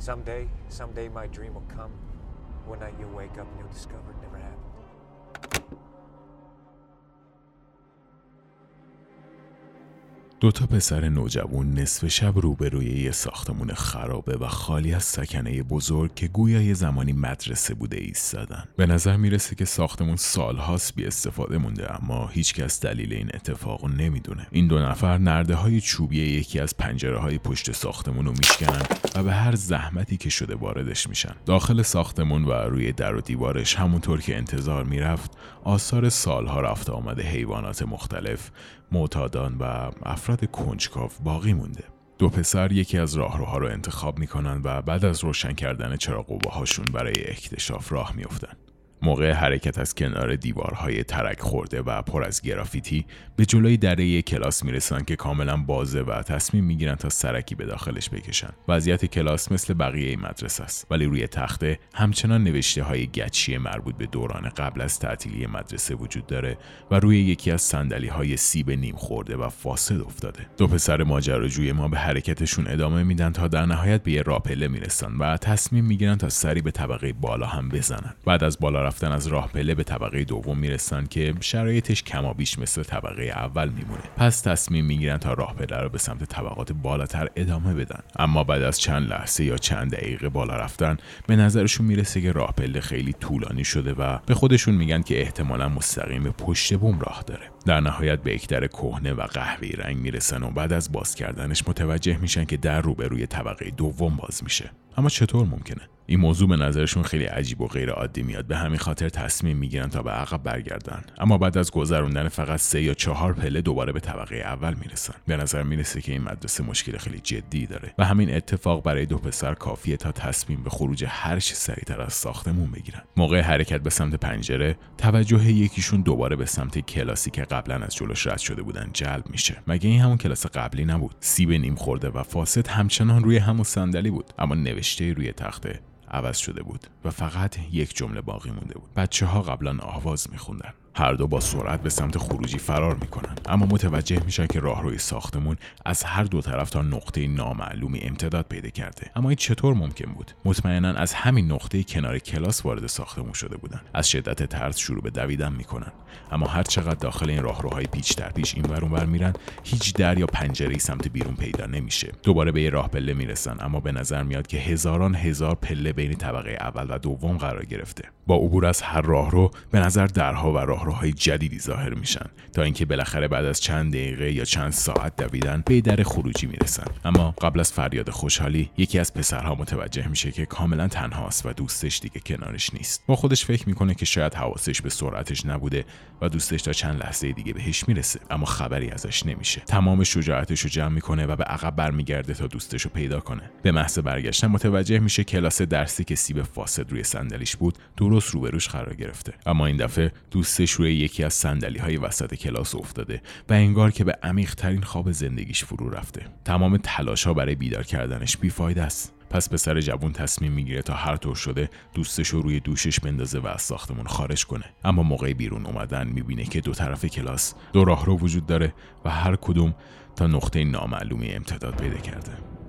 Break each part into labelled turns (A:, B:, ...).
A: Someday, someday my dream will come. One night you'll wake up and you'll discover it never happened.
B: دو تا پسر نوجوان نصف شب روبروی یه ساختمون خرابه و خالی از سکنه بزرگ که گویا یه زمانی مدرسه بوده ایستادن. به نظر می‌رسه که ساختمون سالهاست بی استفاده مونده اما هیچکس دلیل این اتفاق نمی‌دونه. این دو نفر نرده های چوبی یکی از پنجره های پشت ساختمون رو میشکنن و به هر زحمتی که شده واردش میشن. داخل ساختمون و روی در و دیوارش همونطور که انتظار می‌رفت آثار سالها رفته آمده حیوانات مختلف معتادان و افراد کنجکاو باقی مونده. دو پسر یکی از راهروها رو انتخاب می‌کنن و بعد از روشن کردن چراغ هاشون برای اکتشاف راه میافتند موقع حرکت از کنار دیوارهای ترک خورده و پر از گرافیتی به جلوی دره کلاس می‌رسن که کاملا بازه و تصمیم می‌گیرن تا سرکی به داخلش بکشن. وضعیت کلاس مثل بقیه مدرسه است ولی روی تخته همچنان نوشته های گچی مربوط به دوران قبل از تعطیلی مدرسه وجود داره و روی یکی از صندلی های سیب نیم خورده و فاسد افتاده. دو پسر ماجراجوی ما به حرکتشون ادامه میدن تا در نهایت به یه راپله می‌رسن و تصمیم می‌گیرن تا سری به طبقه بالا هم بزنن. بعد از بالا رفتن از راه پله به طبقه دوم می‌رسن که شرایطش کمابیش مثل طبقه اول میمونه. پس تصمیم می‌گیرن تا راه پله رو به سمت طبقات بالاتر ادامه بدن. اما بعد از چند لحظه یا چند دقیقه بالا رفتن به نظرشون می‌رسه که راه پله خیلی طولانی شده و به خودشون میگن که احتمالا مستقیم پشت بوم راه داره. در نهایت به یک در کهنه و قهوه‌ای رنگ می‌رسن و بعد از باز کردنش متوجه میشن که در روبروی طبقه دوم باز میشه. اما چطور ممکنه؟ این موضوع به نظرشون خیلی عجیب و غیر عادی میاد. به همین خاطر تصمیم می‌گیرن تا به عقب برگردن. اما بعد از گذروندن فقط سه یا چهار پله دوباره به طبقه اول می‌رسن. به نظر می‌رسه که این مدرسه مشکل خیلی جدی داره. و همین اتفاق برای دو پسر کافیه تا تصمیم به خروج هر چه سریعتر از ساختمون بگیرن. موقع حرکت به سمت پنجره توجه یکیشون دوباره به سمت کلاسی که قبلا از جلوش رد شده بودن جلب میشه. مگه این همون کلاس قبلی نبود؟ سیب نیم خورده و فاسد همچنان روی همون صندلی بود اما نوشته روی تخته عوض شده بود و فقط یک جمله باقی مونده بود. بچه ها قبلا آواز میخوندن. هر دو با سرعت به سمت خروجی فرار می‌کنن. اما متوجه میشن که راهروی ساختمون از هر دو طرف تا نقطه نامعلومی امتداد پیدا کرده. اما این چطور ممکن بود؟ مطمئنا از همین نقطه کنار کلاس وارد ساختمون شده بودن. از شدت ترس شروع به دویدن می‌کنن. اما هر چقدر داخل این راهروهای پیچ در پیچ این ور اونور میرن هیچ در یا پنجره سمت بیرون پیدا نمیشه. دوباره به یه راه پله می‌رسن اما به نظر میاد که هزاران هزار پله بین طبقه اول و دوم قرار گرفته. با عبور از هر راهرو به نظر درها و راهروهای جدیدی ظاهر میشن تا اینکه بالاخره بعد از چند دقیقه یا چند ساعت دویدن به در خروجی می‌رسن. اما قبل از فریاد خوشحالی یکی از پسرها متوجه میشه که کاملا تنهاست و دوستش دیگه کنارش نیست. با خودش فکر می‌کنه که شاید حواسش به سرعتش نبوده و دوستش تا چند لحظه دیگه بهش می‌رسه اما خبری ازش نمیشه. تمام شجاعتش رو جمع می‌کنه و به عقب برمیگرده تا دوستش رو پیدا کنه. به محض برگشتن متوجه میشه کلاس درسی که سیب فاسد روی صندلیش بود درست روبروش قرار گرفته. اما این دفعه دوستش روی یکی از صندلی های وسط کلاس افتاده و انگار که به عمیق ترین خواب زندگیش فرو رفته. تمام تلاش ها برای بیدار کردنش بیفایده است. پس پسر جوون تصمیم می‌گیره تا هر طور شده دوستش رو روی دوشش بندازه و از ساختمون خارج کنه. اما موقع بیرون اومدن می‌بینه که دو طرف کلاس دو راهرو وجود داره و هر کدوم تا نقطه نامعلومی امتداد پیدا کرده.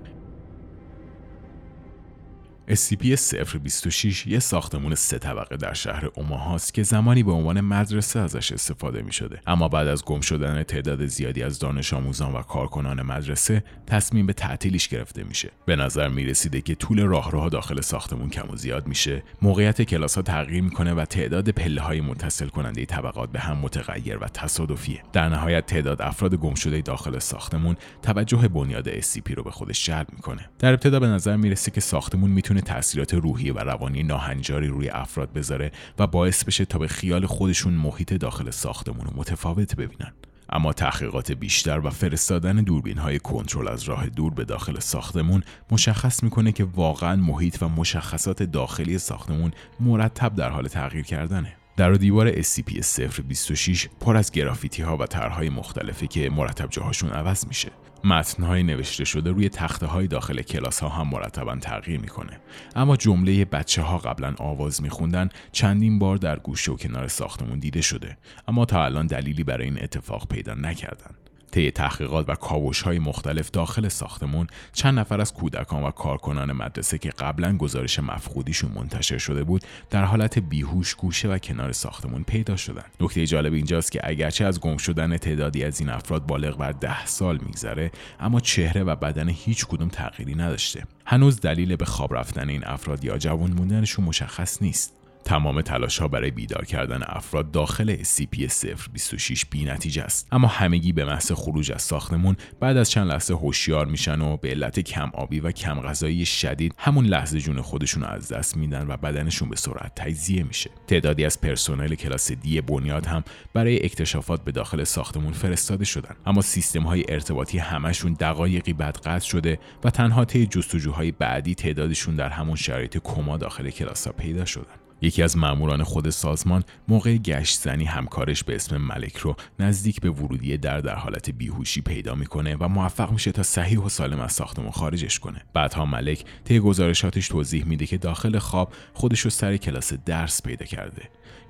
B: SCP-026 یه ساختمون سه طبقه در شهر اوماهاست که زمانی به عنوان مدرسه ازش استفاده می شده. اما بعد از گم شدن تعداد زیادی از دانش آموزان و کارکنان مدرسه تصمیم به تعطیلیش گرفته میشه. به نظر می رسیده که طول راهروها داخل ساختمون کم و زیاد میشه. موقعیت کلاس ها تغییر می‌کنه و تعداد پله های متصل کننده طبقات به هم متغیر و تصادفیه. در نهایت تعداد افراد گم شده داخل ساختمون توجه بنیاد SCP رو به خودش جلب می‌کنه. در ابتدا به نظر می‌رسه که ساختمون می‌تونه تاثیرات روحی و روانی ناهنجاری روی افراد بذاره و باعث بشه تا به خیال خودشون محیط داخل ساختمون رو متفاوت ببینن. اما تحقیقات بیشتر و فرستادن دوربین های کنترل از راه دور به داخل ساختمون مشخص می‌کنه که واقعا محیط و مشخصات داخلی ساختمون مرتب در حال تغییر کردنه. در دیوار SCP-026 پر از گرافیتی ها و طرحهای مختلفی که مرتب جاهاشون عوض میشه. متنهای نوشته شده روی تخته های داخل کلاس ها هم مرتبا تغییر می‌کنه. اما جمله بچه ها قبلا آواز میخوندن چندین بار در گوشه و کنار ساختمون دیده شده. اما تا الان دلیلی برای این اتفاق پیدا نکردن. طی تحقیقات و کاوش های مختلف داخل ساختمون چند نفر از کودکان و کارکنان مدرسه که قبلا گزارش مفقودیشون منتشر شده بود در حالت بیهوش گوشه و کنار ساختمون پیدا شدن. نکته جالب اینجاست که اگرچه از گم شدن تعدادی از این افراد بالغ بر ده سال میگذره اما چهره و بدن هیچ کدوم تغییری نداشته. هنوز دلیل به خواب رفتن این افراد یا جوان موندنشون مشخص نیست. تمام تلاش ها برای بیدار کردن افراد داخل SCP-026 بی نتیجه است. اما همگی به محض خروج از ساختمون بعد از چند لحظه هوشیار میشن و به علت کم آبی و کم غذایی شدید همون لحظه جون خودشون رو از دست میدن و بدنشون به سرعت تجزیه میشه. تعدادی از پرسنل کلاس دی بنیاد هم برای اکتشافات به داخل ساختمون فرستاده شدن. اما سیستم های ارتباطی همشون دقایقی بعد قطع شده و تنها طی جستجوهای بعدی تعدادشون در همون شرایط کما داخل کلاس ها پیدا شدن. یکی از ماموران خود سازمان موقع گشت زنی همکارش به اسم ملک رو نزدیک به ورودی در در حالت بیهوشی پیدا می‌کنه و موفق میشه تا صحیح و سالم از ساختمان خارجش کنه. بعدها ملک طی گزارشاتش توضیح میده که داخل خواب خودش رو سر کلاس درس پیدا کرده.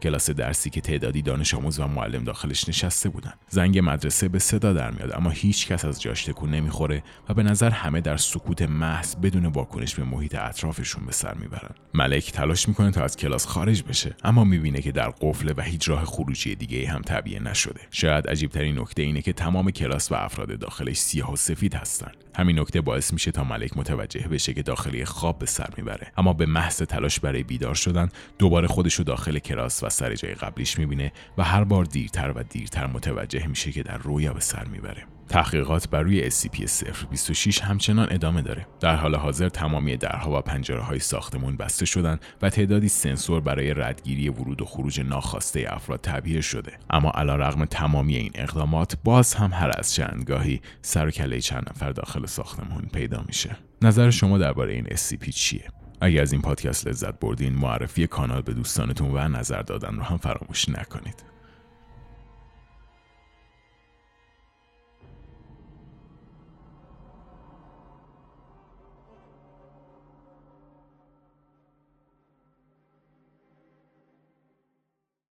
B: کلاس درسی که تعدادی دانش آموز و معلم داخلش نشسته بودن. زنگ مدرسه به صدا در میاد اما هیچ کس از جاش تکون نمی‌خوره و به نظر همه در سکوت محض بدون واکنش به محیط اطرافشون به سر می‌برن. ملک تلاش می‌کنه تا از کلاس خارج بشه. اما می‌بینه که در قفل و هیچ راه خروجی دیگه هم تبیه نشده. شاید عجیبترین نکته اینه که تمام کلاس و افراد داخلش سیاه و سفید هستن. همین نکته باعث میشه تا ملک متوجه بشه که داخلی خواب به سر می‌بره. اما به محض تلاش برای بیدار شدن دوباره خودش رو داخل کلاس و سر جای قبلیش می‌بینه و هر بار دیرتر و دیرتر متوجه میشه که در رویا به سر می‌بره. تحقیقات بر روی SCP-026 همچنان ادامه داره. در حال حاضر تمامی درها و پنجره های ساختمون بسته شدن و تعدادی سنسور برای ردگیری ورود و خروج ناخواسته افراد تبیه شده. اما علیرغم تمامی این اقدامات باز هم هر از چندگاهی سر و کله چند نفر داخل ساختمون پیدا میشه. نظر شما درباره این SCP چیه؟ اگر از این پادکست لذت بردین معرفی کانال به دوستانتون و نظر دادن رو هم فراموش نکنید.